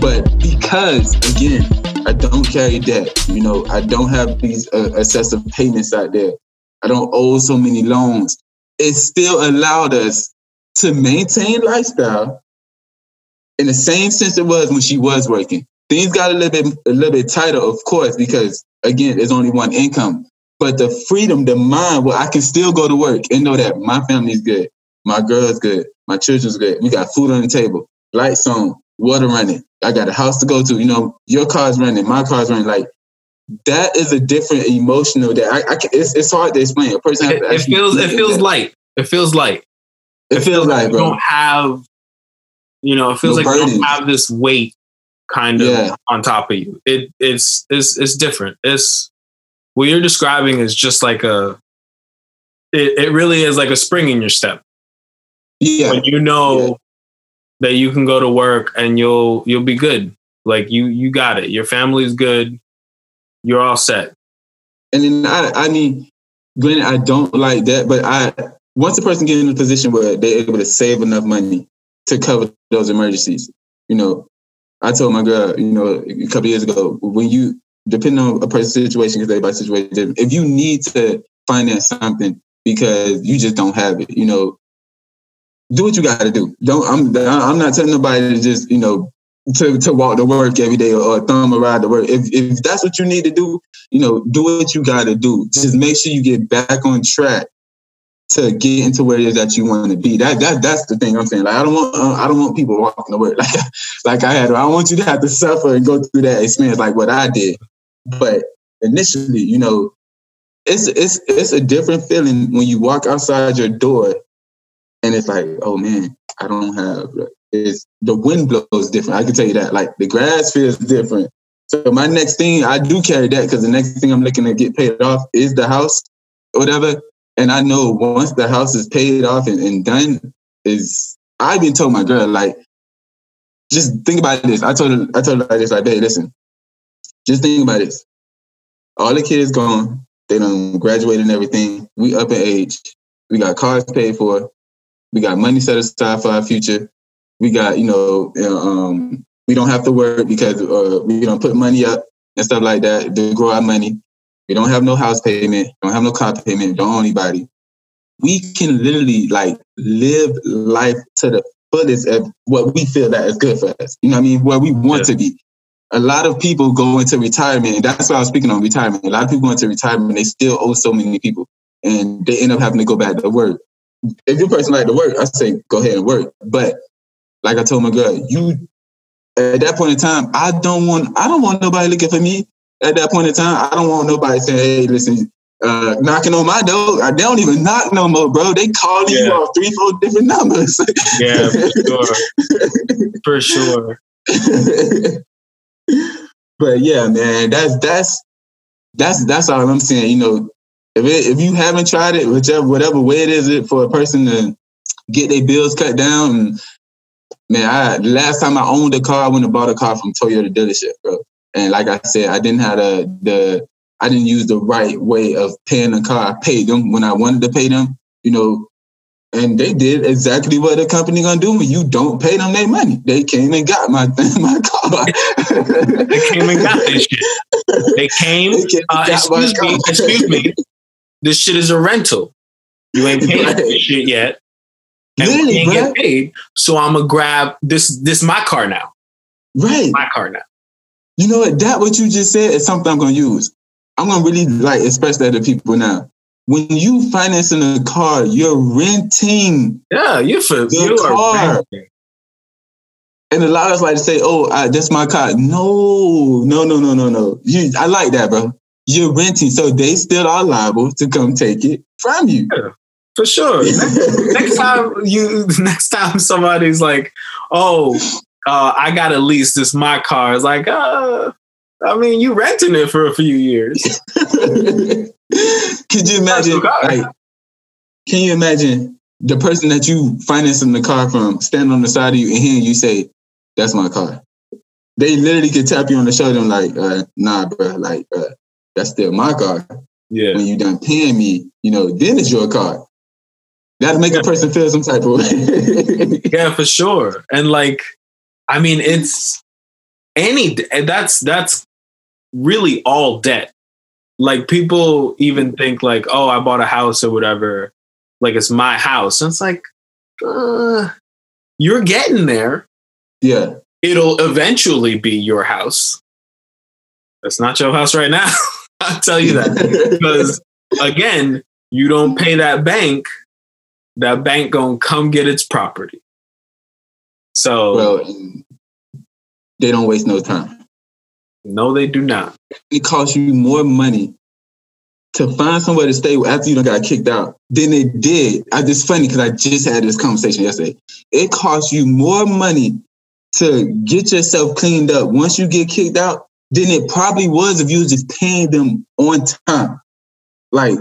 But because again, I don't carry debt. You know, I don't have these uh, excessive payments out there. I don't owe so many loans. It still allowed us to maintain lifestyle in the same sense it was when she was working. Things got a little bit a little bit tighter, of course, because again, there's only one income. But the freedom, the mind, where I can still go to work and know that my family's good, my girl's good, my children's good. We got food on the table, lights on, water running. I got a house to go to. You know, your car's running, my car's running. Like that is a different emotional that I, I can, it's, it's hard to explain. A person it, it feels it feels that. light. It feels light. It, feels, like you don't have, you know, it feels no like burdens. you don't have this weight kind of yeah. on top of you. It it's it's it's different. It's what you're describing is just like a. It, it really is like a spring in your step. Yeah. When you know yeah. that you can go to work and you'll you'll be good. Like you you got it. Your family's good. You're all set. And then I I mean, granted I don't like that, but I once a person gets in a position where they're able to save enough money to cover those emergencies, you know, I told my girl, you know, a couple years ago, when you depending on a person's situation, because everybody's situation, if you need to finance something because you just don't have it, you know, do what you got to do. Don't I'm I'm not telling nobody to just you know to to walk to work every day or, or thumb a ride to work. If if that's what you need to do, you know, do what you got to do. Just make sure you get back on track to get into where it is that you want to be. That that that's the thing I'm saying. Like I don't want uh, I don't want people walking away like like I had. I want you to have to suffer and go through that experience like what I did. But initially, you know, it's it's it's a different feeling when you walk outside your door and it's like, oh man, I don't have. It's the wind blows different. I can tell you that. Like the grass feels different. So my next thing, I do carry that because the next thing I'm looking to get paid off is the house, whatever. And I know once the house is paid off and, and done, is I even told my girl like, just think about this. I told her, I told her like this, like, hey, listen, just think about this. All the kids gone. They done graduated and everything. We up in age. We got cars paid for. We got money set aside for our future. We got, you know, um, we don't have to work because uh, we don't put money up and stuff like that to grow our money. We don't have no house payment, don't have no car payment, don't own anybody. We can literally like live life to the fullest of what we feel that is good for us. You know what I mean? Where we want yeah. to be. A lot of people go into retirement, and that's why I was speaking on retirement. A lot of people go into retirement, they still owe so many people, and they end up having to go back to work if your person like to work, I say go ahead and work. But like I told my girl, you at that point in time, I don't want I don't want nobody looking for me. At that point in time, I don't want nobody saying, "Hey, listen, uh, knocking on my door." They don't even knock no more, bro. They calling yeah. you off three, four different numbers. yeah, for sure. for sure. but yeah, man, that's that's that's that's all I'm saying. You know, if it, if you haven't tried it, whichever whatever way it is, it for a person to get their bills cut down. man, I last time I owned a car, I went and bought a car from Toyota dealership, bro. And like I said, I didn't have the the I didn't use the right way of paying the car. I paid them when I wanted to pay them, you know, and they did exactly what a company gonna do when you don't pay them their money. They came and got my my car. they came and got this shit. They came. They came uh, excuse me. Excuse me this shit is a rental. You ain't paid right. this shit yet. And we ain't get paid. So I'm gonna grab this this my car now. Right. My car now. You know what? That what you just said is something I'm gonna use. I'm gonna really like express that to people now. When you financing a car, you're renting. Yeah, you're for the you car. And a lot of us like to say, "Oh, I, that's my car." No, no, no, no, no, no. You, I like that, bro you're renting, so they still are liable to come take it from you. Yeah, for sure. next, next, time you, next time somebody's like, "Oh, uh, I got a lease. This my car." It's like, uh, I mean, you renting it for a few years. Could you imagine? Like, can you imagine the person that you financing the car from stand on the side of you and hearing you say, "That's my car." They literally could tap you on the shoulder and like, uh, "Nah, bro, like uh, that's still my car." Yeah. When you done paying me, you know, then it's your car. That'll make yeah. a person feel some type of way. yeah, for sure. And like, I mean, it's any that's that's really all debt. Like people even think like, oh, I bought a house or whatever, like it's my house. And it's like, uh, you're getting there. Yeah. It'll eventually be your house. It's not your house right now. I'll tell you that. because again, you don't pay that bank, that bank gonna come get its property. So well, they don't waste no time. No, they do not. It costs you more money to find somewhere to stay after you don't got kicked out than it did. I just funny because I just had this conversation yesterday. It costs you more money to get yourself cleaned up once you get kicked out than it probably was if you was just paying them on time. Like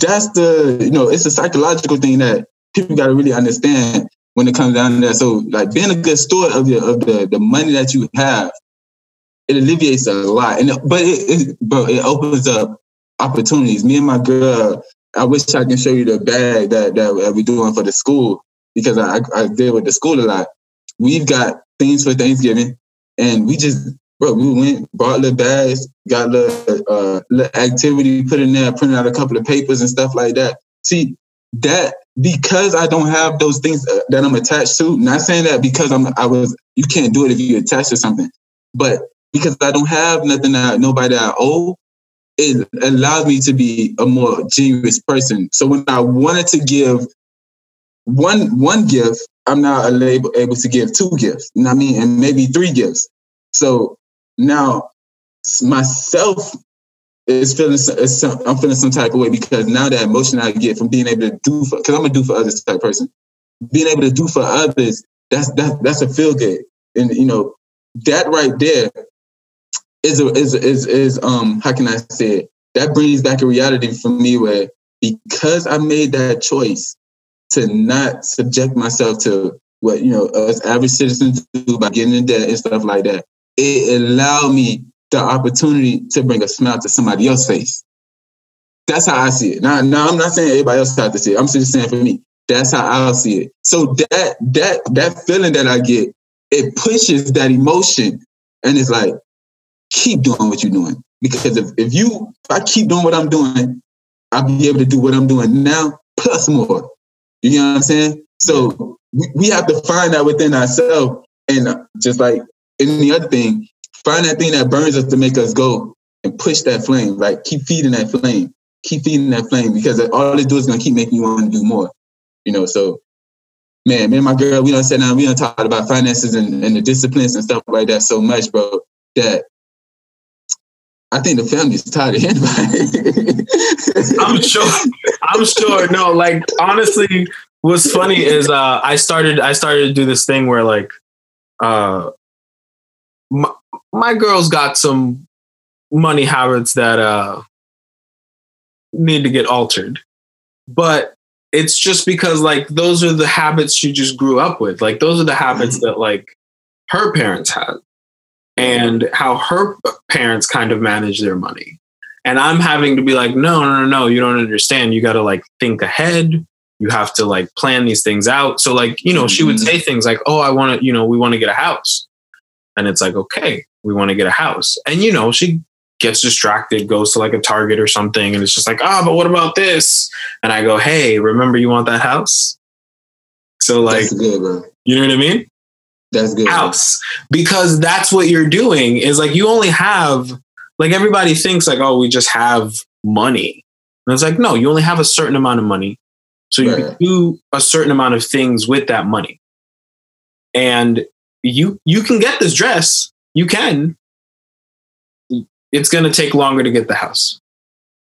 that's the you know it's a psychological thing that people got to really understand when it comes down to that. So like being a good steward of your of the the money that you have, it alleviates a lot. And but it, it but it opens up opportunities. Me and my girl, I wish I can show you the bag that that we're doing for the school because I I deal with the school a lot. We've got things for Thanksgiving, and we just bro, we went bought little bags, got little uh little activity put in there, printed out a couple of papers and stuff like that. See, that because I don't have those things uh, that I'm attached to. Not saying that because I'm I was you can't do it if you attach to something, but because I don't have nothing that nobody that I owe, it allows me to be a more generous person. So when I wanted to give one one gift, I'm now able, able to give two gifts. You know what I mean? And maybe three gifts. So now myself is feeling some, I'm feeling some type of way because now that emotion I get from being able to do for because I'm a do for others type person, being able to do for others that's that that's a feel good, and you know that right there is a, is is is um how can I say it? That brings back a reality for me where because I made that choice to not subject myself to what you know us average citizens do by getting in debt and stuff like that, it allowed me the opportunity to bring a smile to somebody else's face. That's how I see it. Now, now I'm not saying everybody else has to see it. I'm just saying for me, that's how I'll see it. So that that that feeling that I get, it pushes that emotion, and it's like, keep doing what you're doing. Because if, if you if I keep doing what I'm doing, I'll be able to do what I'm doing now plus more. You know what I'm saying? So we, we have to find that within ourselves. And just like any other thing, find that thing that burns us to make us go and push that flame. Like keep feeding that flame, keep feeding that flame because all it do is gonna keep making you want to do more. You know, so man, me and my girl, we don't sit down, we don't talk about finances and, and the disciplines and stuff like that so much, bro, that I think the family's tired of hearing it. I'm sure. I'm sure. No, like honestly, what's funny is uh, I started I started to do this thing where like uh, my, my girl's got some money habits that uh, need to get altered. But it's just because like those are the habits she just grew up with. Like those are the habits mm-hmm. that like her parents had and how her parents kind of manage their money. And I'm having to be like, no, no, no, no, you don't understand. You got to like think ahead. You have to like plan these things out. So, like, you know, she would mm-hmm. say things like, oh, I want to, you know, we want to get a house. And it's like, okay, we want to get a house. And, you know, she gets distracted, goes to like a Target or something. And it's just like, ah, oh, but what about this? And I go, hey, remember you want that house? So, like, good, you know what I mean? That's good. House. Because that's what you're doing is like you only have like everybody thinks like, oh, we just have money. And it's like, no, you only have a certain amount of money. So you right. do a certain amount of things with that money. And you you can get this dress. You can. It's gonna take longer to get the house.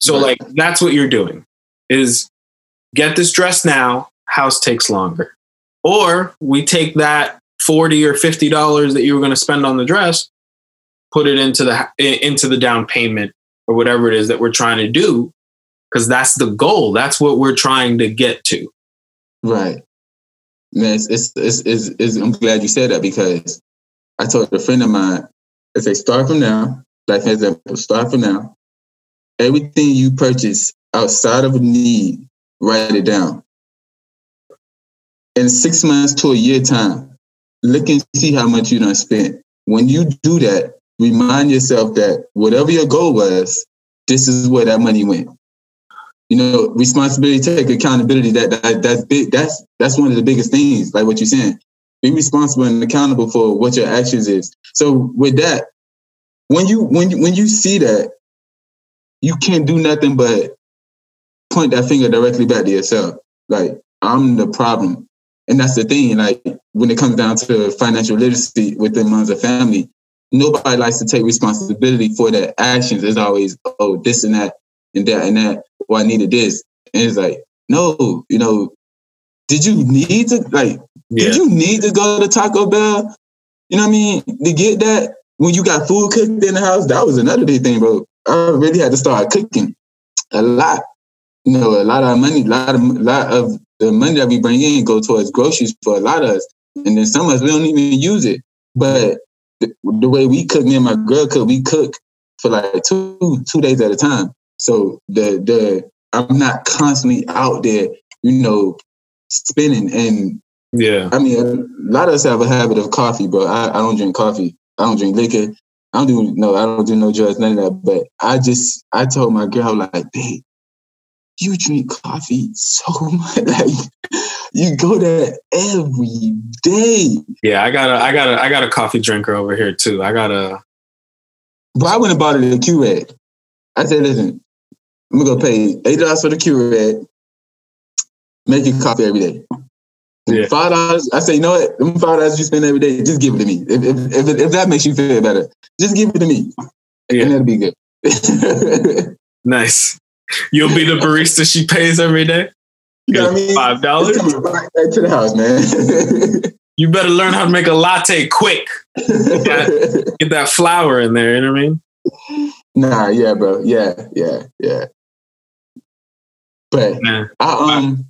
So right. like that's what you're doing is get this dress now, house takes longer. Or we take that 40 or 50 dollars that you were going to spend on the dress put it into the into the down payment or whatever it is that we're trying to do because that's the goal that's what we're trying to get to Right. It's, it's, it's, it's, I'm glad you said that because I told a friend of mine, I say, start from now. Like, for example, start from now. Everything you purchase outside of a need, write it down. In six months to a year time, look and see how much you done spent. When you do that, remind yourself that whatever your goal was, this is where that money went. You know, responsibility, take accountability. That, that that's big. That's that's one of the biggest things. Like what you're saying, be responsible and accountable for what your actions is. So with that, when you when you when you see that, you can't do nothing but point that finger directly back to yourself. Like I'm the problem, and that's the thing. Like when it comes down to financial literacy within one's family, nobody likes to take responsibility for their actions. It's always, oh, this and that and that and that. Well, I needed this. And it's like, no, you know, did you need to like yeah. did you need to go to Taco Bell? You know what I mean? To get that when you got food cooked in the house, that was another big thing, bro. I really had to start cooking a lot. You know, a lot of money, a lot of lot of the money that we bring in go towards groceries for a lot of us. And then some of us we don't even use it. But the, the way we cook, me and my girl cook, we cook for like two two days at a time. So the the I'm not constantly out there, you know, spinning and yeah. I mean, a lot of us have a habit of coffee, bro. I, I don't drink coffee. I don't drink liquor. I don't do no. I don't do no drugs, none of that. But I just I told my girl like, babe, you drink coffee so much. like you go there every day. Yeah, I got a I got a I got a coffee drinker over here too. I got a But I went and bought it at Keurig. I said, listen, I'm gonna go pay eight dollars for the Keurig, make you coffee every day. Yeah. Five dollars. I say, you know what? Them five dollars you spend every day, just give it to me. If if, if, if that makes you feel better, just give it to me, yeah. and that'll be good. nice. You'll be the barista she pays every day. You know what I mean? Five dollars. Right back to the house, man. you better learn how to make a latte quick. Get that, get that flour in there. You know what I mean? Nah, yeah, bro. Yeah, yeah, yeah. But nah. I um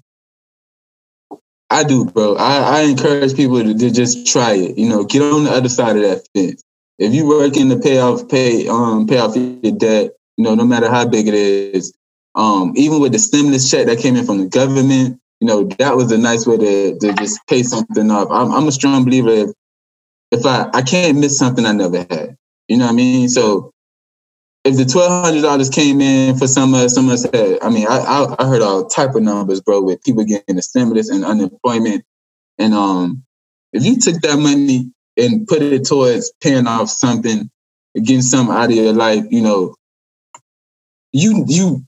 I do, bro. I, I encourage people to, to, just try it. You know, get on the other side of that fence. If you working to pay off pay um pay off your debt, you know, no matter how big it is, um, even with the stimulus check that came in from the government, you know, that was a nice way to, to just pay something off. I'm, I'm a strong believer if, if I, I can't miss something I never had. You know what I mean? So if the twelve hundred dollars came in for some of some of us had, I mean, I, I, I heard all type of numbers, bro, with people getting the stimulus and unemployment. And um, if you took that money and put it towards paying off something, getting something out of your life, you know, you you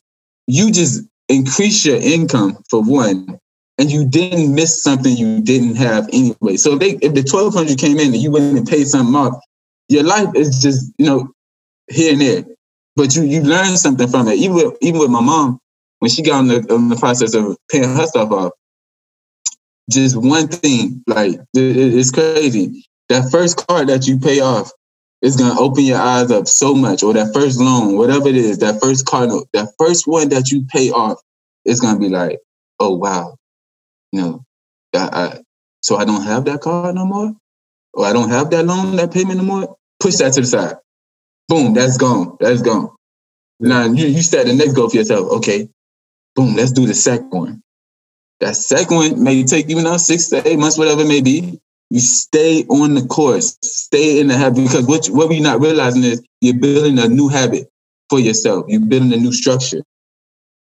you just increase your income for one, and you didn't miss something you didn't have anyway. So if they if the twelve hundred came in and you went and paid something off, your life is just you know here and there. But you you learn something from it. Even with, even with my mom, when she got in the on the process of paying her stuff off, just one thing like it, it's crazy. That first card that you pay off is gonna open your eyes up so much, or that first loan, whatever it is, that first card that first one that you pay off, is gonna be like, oh wow, you know, I, I, so I don't have that card no more, or I don't have that loan, that payment no more. Push that to the side. Boom, that's gone. That's gone. Now you you set the next goal for yourself. Okay, boom, let's do the second one. That second one may take you know six to eight months, whatever it may be. You stay on the course, stay in the habit because what, what we're not realizing is you're building a new habit for yourself. You're building a new structure.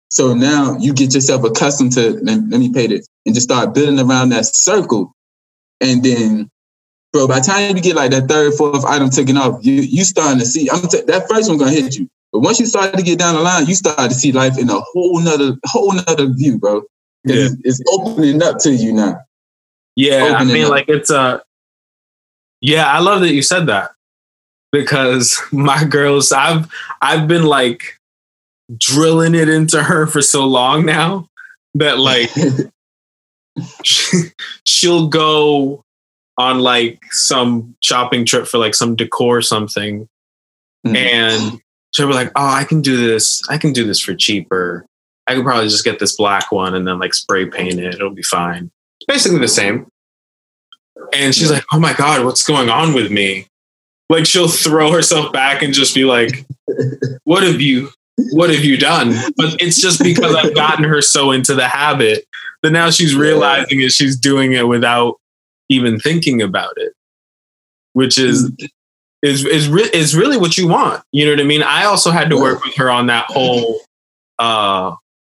So now you get yourself accustomed to, let, let me pay this, and just start building around that circle. And then, bro, by the time you get like that third, fourth item taken off, you you starting to see. I'm t- that first one gonna hit you, but once you start to get down the line, you start to see life in a whole nother whole nother view, bro. Yeah. It's, it's opening up to you now. Yeah, I mean, up. like it's a. Uh, yeah, I love that you said that because my girls, I've I've been like drilling it into her for so long now that like she'll go on like some shopping trip for like some decor or something, mm-hmm. and she'll be like, "Oh, I can do this. I can do this for cheaper. I could probably just get this black one and then like spray paint it. It'll be fine." It's basically the same. And she's like, "Oh my god, what's going on with me?" Like she'll throw herself back and just be like, "What have you what have you done?" But it's just because I've gotten her so into the habit that now she's realizing it she's doing it without even thinking about it. Which is is is re- is really what you want. You know what I mean? I also had to work with her on that whole uh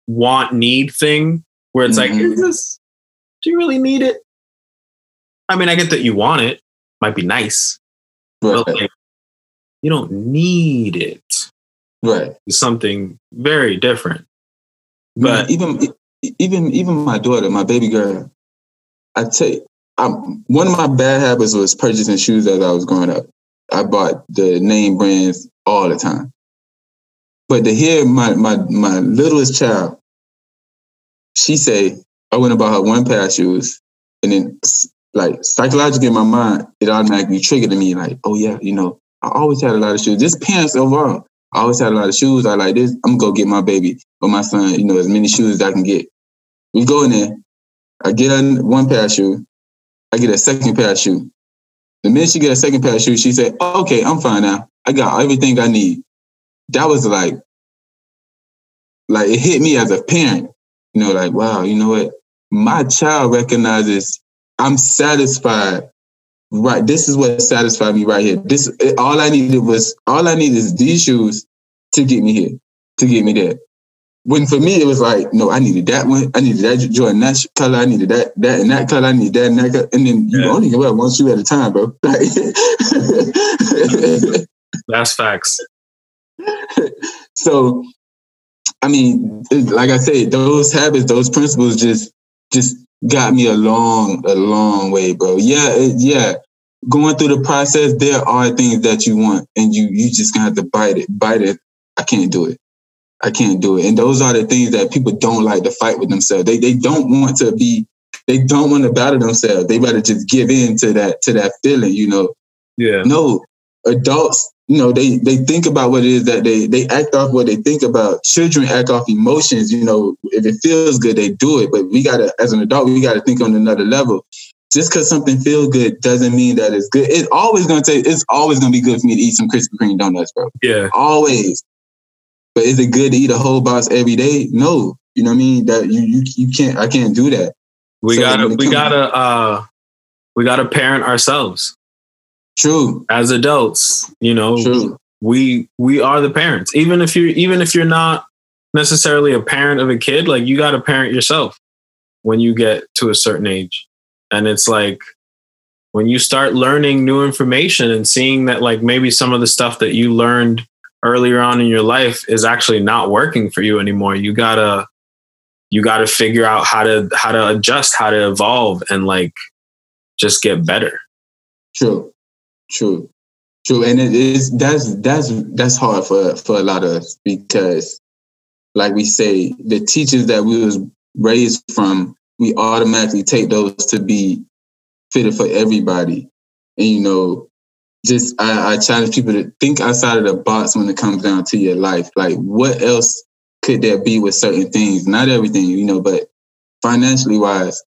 want need thing where it's mm-hmm. like, is this do you really need it? I mean, I get that you want it, might be nice, right. but like, you don't need it. Right. It's something very different. But even even even my daughter, my baby girl, I you, I'm, one of my bad habits was purchasing shoes as I was growing up. I bought the name brands all the time. But to hear my my my littlest child, she say, I went and bought her one pair of shoes, and then like psychologically in my mind, it automatically triggered me like, oh yeah, you know, I always had a lot of shoes. Just pants overall. I always had a lot of shoes. I like this. I'm gonna go get my baby or my son, you know, as many shoes as I can get. We go in there. I get one pair of shoes. I get a second pair of shoes. The minute she get a second pair of shoes, she said, "Okay, I'm fine now. I got everything I need." That was like, like it hit me as a parent. You know, like wow, you know what? My child recognizes I'm satisfied. Right, this is what satisfied me right here. This all I needed was all I needed is these shoes to get me here, to get me there. When for me it was like, no, I needed that one, I needed that Jordan that color, I needed that that and that color, I need that and that color. and then you yeah. only can wear one shoe at a time, bro. That's facts. so, I mean, like I said, those habits, those principles, just just got me a long, a long way, bro. Yeah, it, yeah. Going through the process, there are things that you want, and you you just gonna have to bite it, bite it. I can't do it. I can't do it. And those are the things that people don't like to fight with themselves. They they don't want to be. They don't want to battle themselves. They rather just give in to that to that feeling. You know. Yeah. No, adults you know, they they think about what it is that they they act off what they think about. Children act off emotions. You know, if it feels good, they do it. But we gotta, as an adult, we gotta think on another level. Just because something feels good doesn't mean that it's good. It's always gonna take. It's always gonna be good for me to eat some Krispy Kreme donuts, bro. Yeah, always. But is it good to eat a whole box every day? No. You know what I mean? That you you you can't. I can't do that. We so gotta we gotta uh we gotta parent ourselves. True. As adults, you know, True. we we are the parents. Even if you're even if you're not necessarily a parent of a kid, like you got to parent yourself when you get to a certain age. And it's like when you start learning new information and seeing that like maybe some of the stuff that you learned earlier on in your life is actually not working for you anymore, you got to you got to figure out how to how to adjust, how to evolve and like just get better. True. True, true, and it is that's that's that's hard for for a lot of us because, like we say, the teachers that we was raised from, we automatically take those to be fitted for everybody, and you know, just I, I challenge people to think outside of the box when it comes down to your life. Like, what else could there be with certain things? Not everything, you know, but financially wise,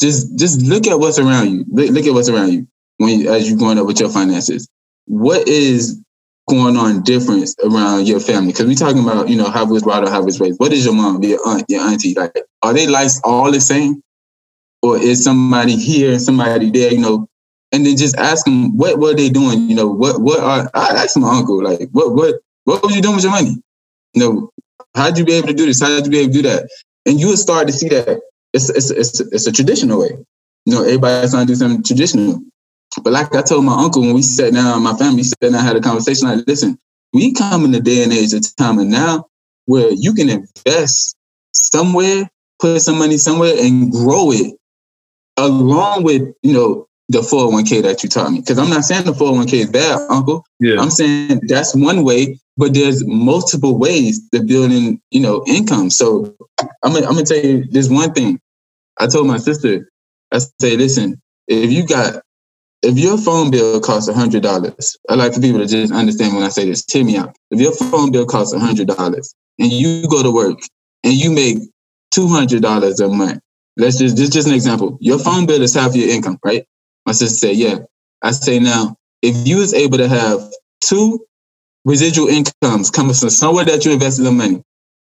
just just look at what's around you. Look, look at what's around you when as you're going up with your finances. What is going on difference around your family? Because we're talking about, you know, how was brought up, how was raised. What is your mom, your aunt, your auntie like? Are they lives all the same, or is somebody here and somebody there? You know, and then just ask them what were they doing. You know, what what are I asked my uncle like what what what were you doing with your money? You know, how'd you be able to do this? How'd you be able to do that? And you would start to see that it's it's it's, it's a traditional way. You know, everybody's trying to do something traditional. But like I told my uncle when we sat down, my family sat down, had a conversation. Like, listen, we come in the day and age of time and now where you can invest somewhere, put some money somewhere, and grow it along with you know the 401k that you taught me. Because I'm not saying the 401k is bad, Uncle. Yeah. I'm saying that's one way, but there's multiple ways to building, you know, income. So I'm gonna, I'm gonna tell you this one thing. I told my sister, I say, listen, if you got if your phone bill costs hundred dollars, I like for people to just understand when I say this. Hear me out. If your phone bill costs hundred dollars and you go to work and you make two hundred dollars a month, let's just this just an example. Your phone bill is half your income, right? My sister said, yeah. I say now, if you was able to have two residual incomes coming from somewhere that you invested the money,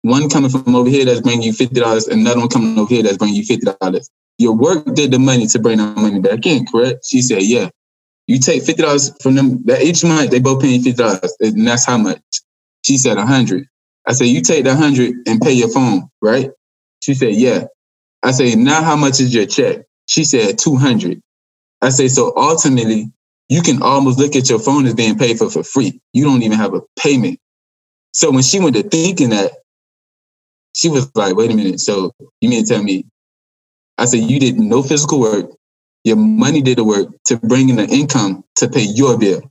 one coming from over here that's bringing you fifty dollars, another one coming over here that's bringing you fifty dollars. Your work did the money to bring that money back in, correct? She said, yeah. You take fifty dollars from them. That each month they both pay you fifty dollars, and that's how much. She said a hundred. I said, you take the hundred and pay your phone, right? She said, yeah. I say, now how much is your check? She said, 200. I say, so ultimately, you can almost look at your phone as being paid for for free. You don't even have a payment. So when she went to thinking that, she was like, wait a minute. So you mean to tell me? I said, you did no physical work. Your money did the work to bring in the income to pay your bill.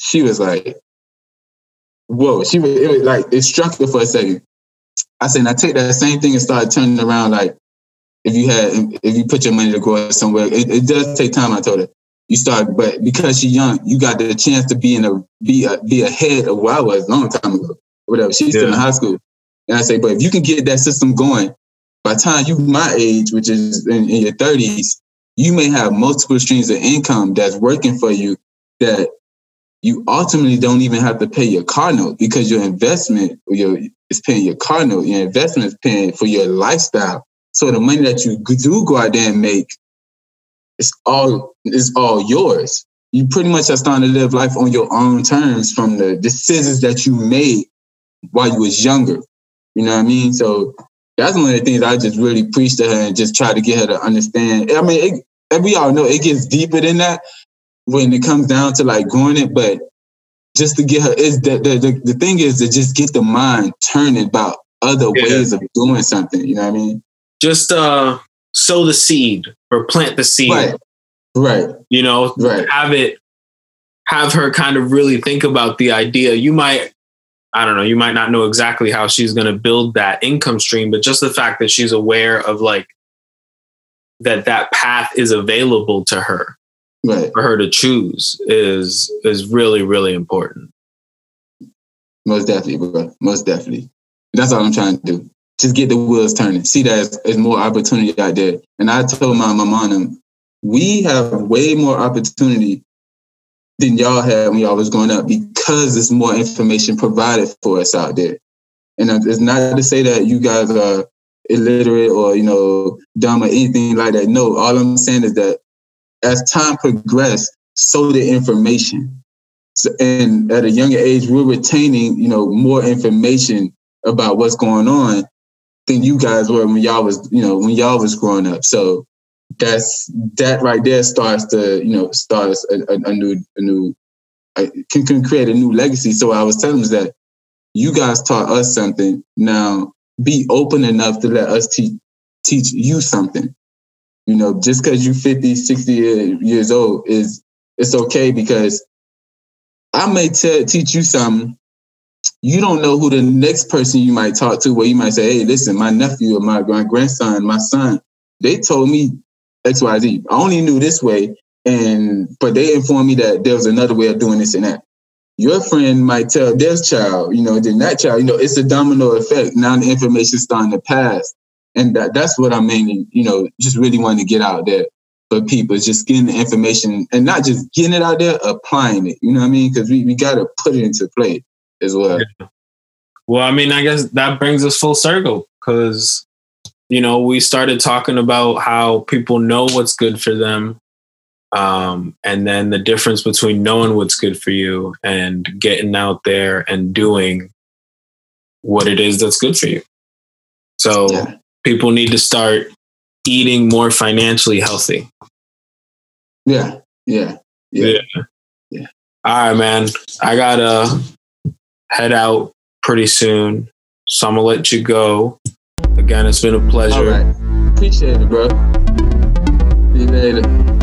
She was like, whoa. She was, it was like, it struck her for a second. I said, I take that same thing and start turning around like, if you had if you put your money to go somewhere, it, it does take time. I told her you start, but because she's young, you got the chance to be in a be a, be ahead of where I was a long time ago. Whatever. She's yeah. still in high school, and I say, but if you can get that system going, by the time you my age, which is in, in your thirties, you may have multiple streams of income that's working for you that you ultimately don't even have to pay your car note because your investment your is paying your car note. Your investment is paying for your lifestyle. So the money that you do go out there and make, it's all is all yours. You pretty much are starting to live life on your own terms from the decisions that you made while you was younger. You know what I mean? So that's one of the things I just really preach to her and just try to get her to understand. I mean, it, and we all know it gets deeper than that when it comes down to like growing it, but just to get her is the, the the, the thing is to just get the mind turning about other yeah. ways of doing something. You know what I mean? Just uh sow the seed or plant the seed. Right. Right. You know, right. have it have her kind of really think about the idea. You might I don't know, you might not know exactly how she's going to build that income stream, but just the fact that she's aware of like that that path is available to her right. for her to choose is is really really important. Most definitely, bro. Most definitely. That's all I'm trying to do. Just get the wheels turning. See that there's more opportunity out there. And I told my mom, we have way more opportunity than y'all had when y'all was growing up because there's more information provided for us out there. And it's not to say that you guys are illiterate or you know dumb or anything like that. No, all I'm saying is that as time progressed, so did information. So, and at a younger age, we're retaining, you know, more information about what's going on than you guys were when y'all was, you know, when y'all was growing up. So that's that right there starts to, you know, starts a, a, a new, a new, can, can create a new legacy. So I was telling them that you guys taught us something. Now be open enough to let us teach teach you something. You know, just because you 50, 60 years old is it's okay because I may tell, teach you something. You don't know who the next person you might talk to, where you might say, "Hey, listen, my nephew or my, my grandson, my son, they told me XYZ. I only knew this way, and but they informed me that there was another way of doing this and that." Your friend might tell their child, you know, then that child, you know, it's a domino effect. Now the information's starting to pass. And that, that's what I'm mainly, you know, just really wanting to get out there for people, just getting the information and not just getting it out there, applying it. You know what I mean? Because we, we got to put it into play as well. Yeah. Well, I mean, I guess that brings us full circle because, you know, we started talking about how people know what's good for them. Um, and then the difference between knowing what's good for you and getting out there and doing what it is that's good for you. So, yeah people need to start eating more financially healthy. Yeah, yeah, yeah, yeah. yeah. All right, man. I gotta head out pretty soon, so I'm gonna let you go. Again, it's been a pleasure. Appreciate it, bro. See you later.